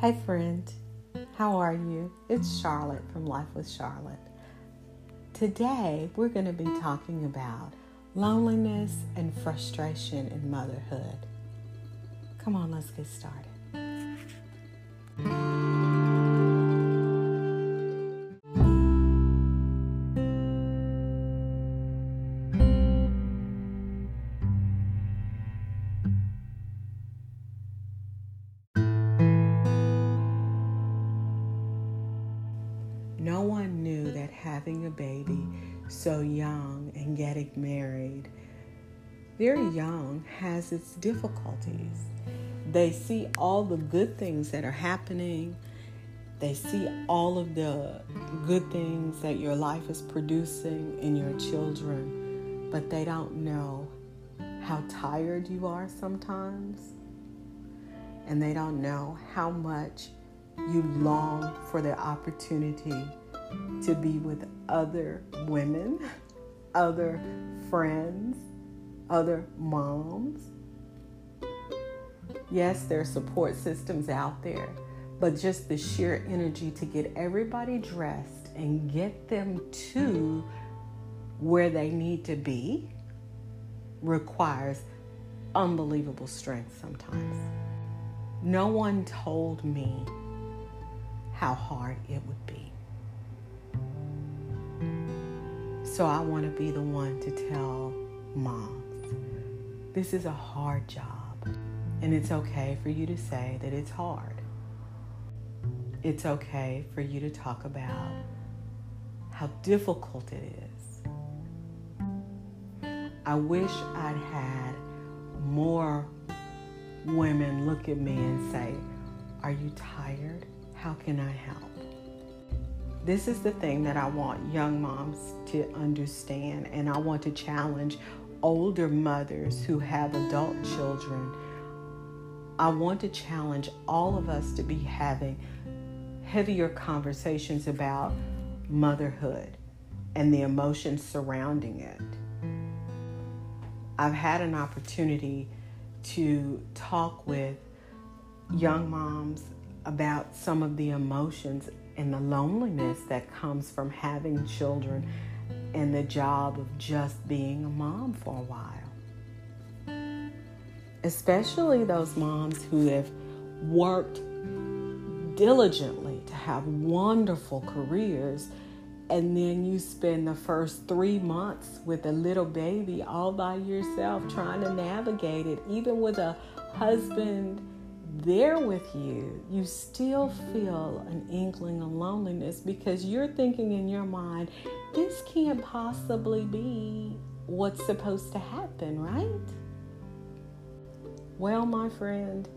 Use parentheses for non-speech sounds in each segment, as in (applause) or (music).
Hey, friend, how are you? It's Charlotte from Life with Charlotte. Today, we're going to be talking about loneliness and frustration in motherhood. Come on, let's get started. Getting married very young has its difficulties. They see all the good things that are happening. They see all of the good things that your life is producing in your children, but they don't know how tired you are sometimes. And they don't know how much you long for the opportunity to be with other women, (laughs) other friends, other moms. Yes, there are support systems out there, but just the sheer energy to get everybody dressed and get them to where they need to be requires unbelievable strength sometimes. No one told me how hard it would be. So I want to be the one to tell moms this is a hard job, and it's okay for you to say that it's hard. It's okay for you to talk about how difficult it is. I wish I'd had more women look at me and say, Are you tired? How can I help? This is the thing that I want young moms to understand, and I want to challenge older mothers who have adult children. I want to challenge all of us to be having heavier conversations about motherhood and the emotions surrounding it. I've had an opportunity to talk with young moms about some of the emotions and the loneliness that comes from having children and the job of just being a mom for a while. Especially those moms who have worked diligently to have wonderful careers, and then you spend the first three months with a little baby all by yourself trying to navigate it, even with a husband there with you, you still feel an inkling of loneliness because you're thinking in your mind, this can't possibly be what's supposed to happen, right? Well, my friend,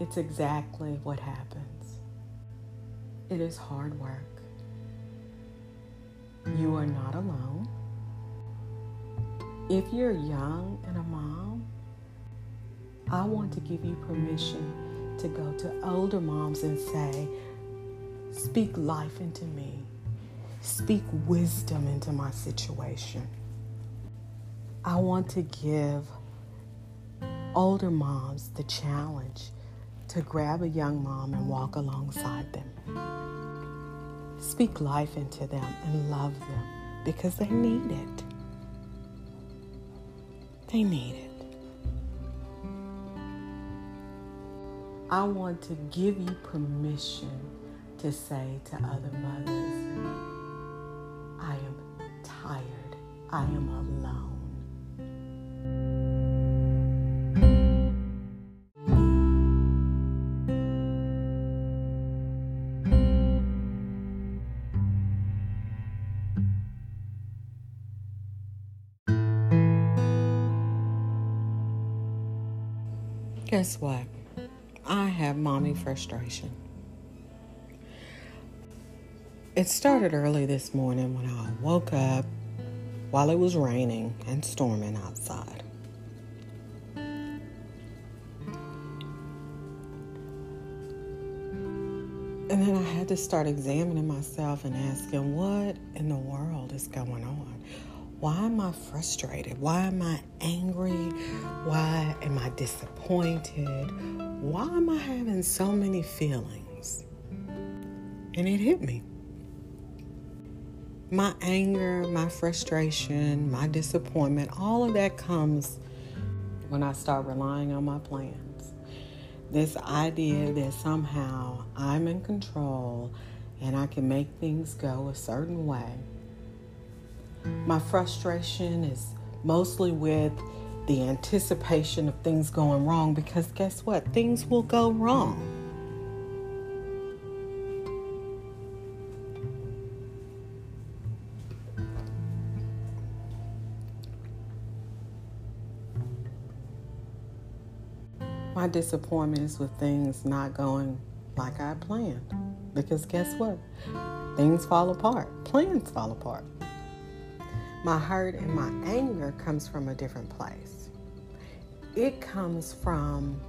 it's exactly what happens. It is hard work. You are not alone. If you're young and a mom, I want to give you permission to go to older moms and say, Speak life into me, speak wisdom into my situation. I want to give older moms the challenge to grab a young mom and walk alongside them. Speak life into them and love them because they need it. They need it. I want to give you permission to say to other mothers, I am tired. I am alone. Guess what? I have mommy frustration. It started early this morning when I woke up while it was raining and storming outside. And then I had to start examining myself and asking, what in the world is going on? Why am I frustrated? Why am I angry? Why am I disappointed? Why am I having so many feelings? And it hit me. My anger, my frustration, my disappointment, all of that comes when I start relying on my plans. This idea that somehow I'm in control and I can make things go a certain way. My frustration is mostly with the anticipation of things going wrong because guess what? Things will go wrong. My disappointment is with things not going like I planned. Because guess what? Things fall apart, plans fall apart. My hurt and my anger comes from a different place. It comes from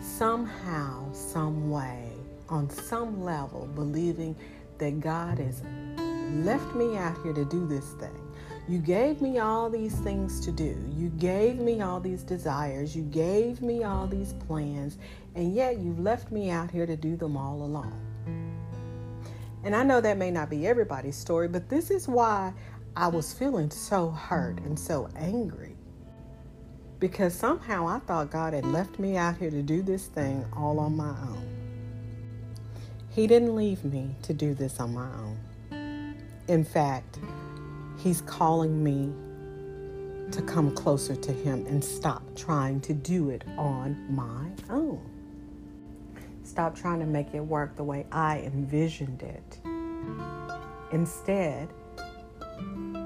somehow, some way, on some level, believing that God has left me out here to do this thing. You gave me all these things to do. You gave me all these desires. You gave me all these plans. And yet you've left me out here to do them all alone. And I know that may not be everybody's story, but this is why I was feeling so hurt and so angry because somehow I thought God had left me out here to do this thing all on my own. He didn't leave me to do this on my own. In fact, He's calling me to come closer to Him and stop trying to do it on my own. Stop trying to make it work the way I envisioned it. Instead,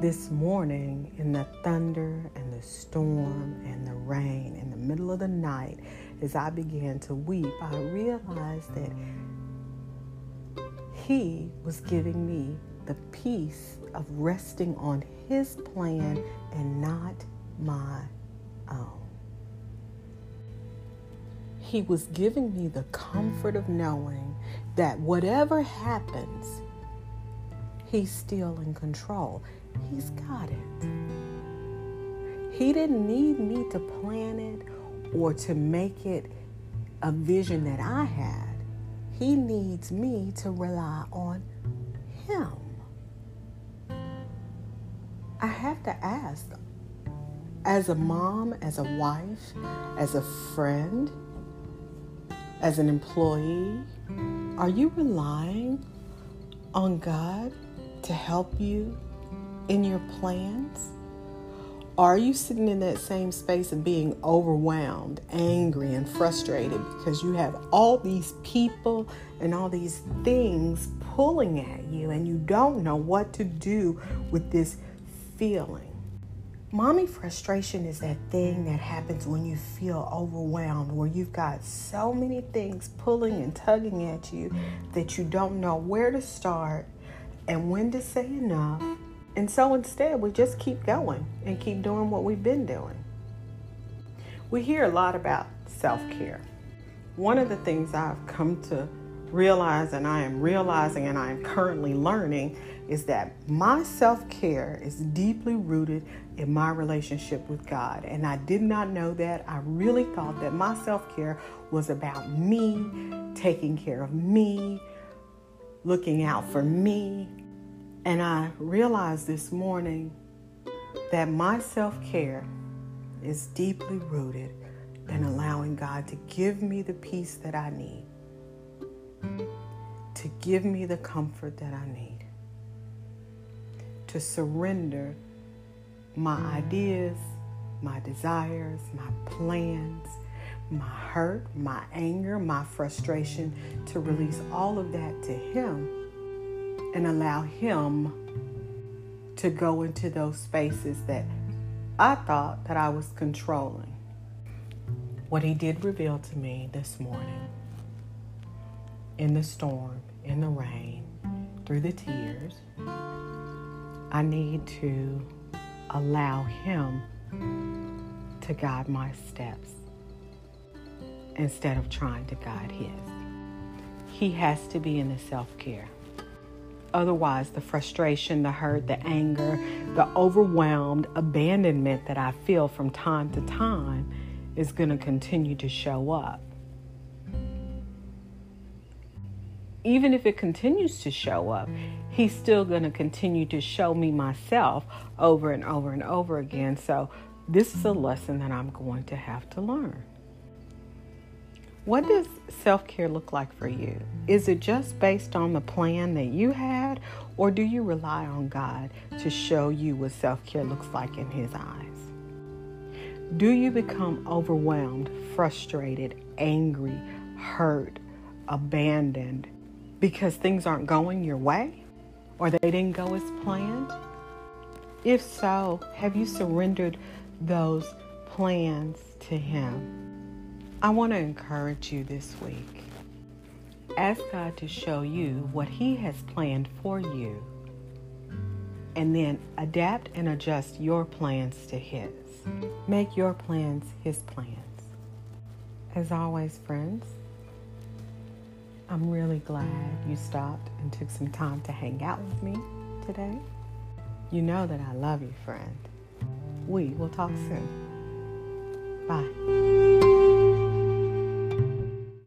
this morning in the thunder and the storm and the rain in the middle of the night, as I began to weep, I realized that He was giving me the peace of resting on His plan and not my own. He was giving me the comfort of knowing that whatever happens, He's still in control. He's got it. He didn't need me to plan it or to make it a vision that I had. He needs me to rely on Him. I have to ask as a mom, as a wife, as a friend, as an employee, are you relying on God to help you in your plans? Are you sitting in that same space of being overwhelmed, angry, and frustrated because you have all these people and all these things pulling at you and you don't know what to do with this feeling? Mommy frustration is that thing that happens when you feel overwhelmed, where you've got so many things pulling and tugging at you that you don't know where to start and when to say enough and so instead, we just keep going and keep doing what we've been doing. We hear a lot about self care. One of the things I've come to realize, and I am realizing, and I am currently learning, is that my self care is deeply rooted in my relationship with God. And I did not know that. I really thought that my self care was about me, taking care of me, looking out for me, and I realized this morning that my self care is deeply rooted in allowing God to give me the peace that I need, to give me the comfort that I need, to surrender my ideas, my desires, my plans, my hurt, my anger, my frustration, to release all of that to Him and allow Him to go into those spaces that I thought that I was controlling. What He did reveal to me this morning in the storm, in the rain, through the tears, I need to allow Him to guide my steps instead of trying to guide His. He has to be in the self care. Otherwise, the frustration, the hurt, the anger, the overwhelmed abandonment that I feel from time to time is going to continue to show up. Even if it continues to show up, he's still going to continue to show me myself over and over and over again. So, this is a lesson that I'm going to have to learn. What mm. does self care look like for you? Is it just based on the plan that you had, or do you rely on God to show you what self care looks like in His eyes? Do you become overwhelmed, frustrated, angry, hurt, abandoned because things aren't going your way or they didn't go as planned? If so, have you surrendered those plans to Him? I want to encourage you this week. Ask God to show you what He has planned for you, and then adapt and adjust your plans to His. Make your plans His plans. As always, friends, I'm really glad you stopped and took some time to hang out with me today. You know that I love you, friend. We will talk soon. Bye.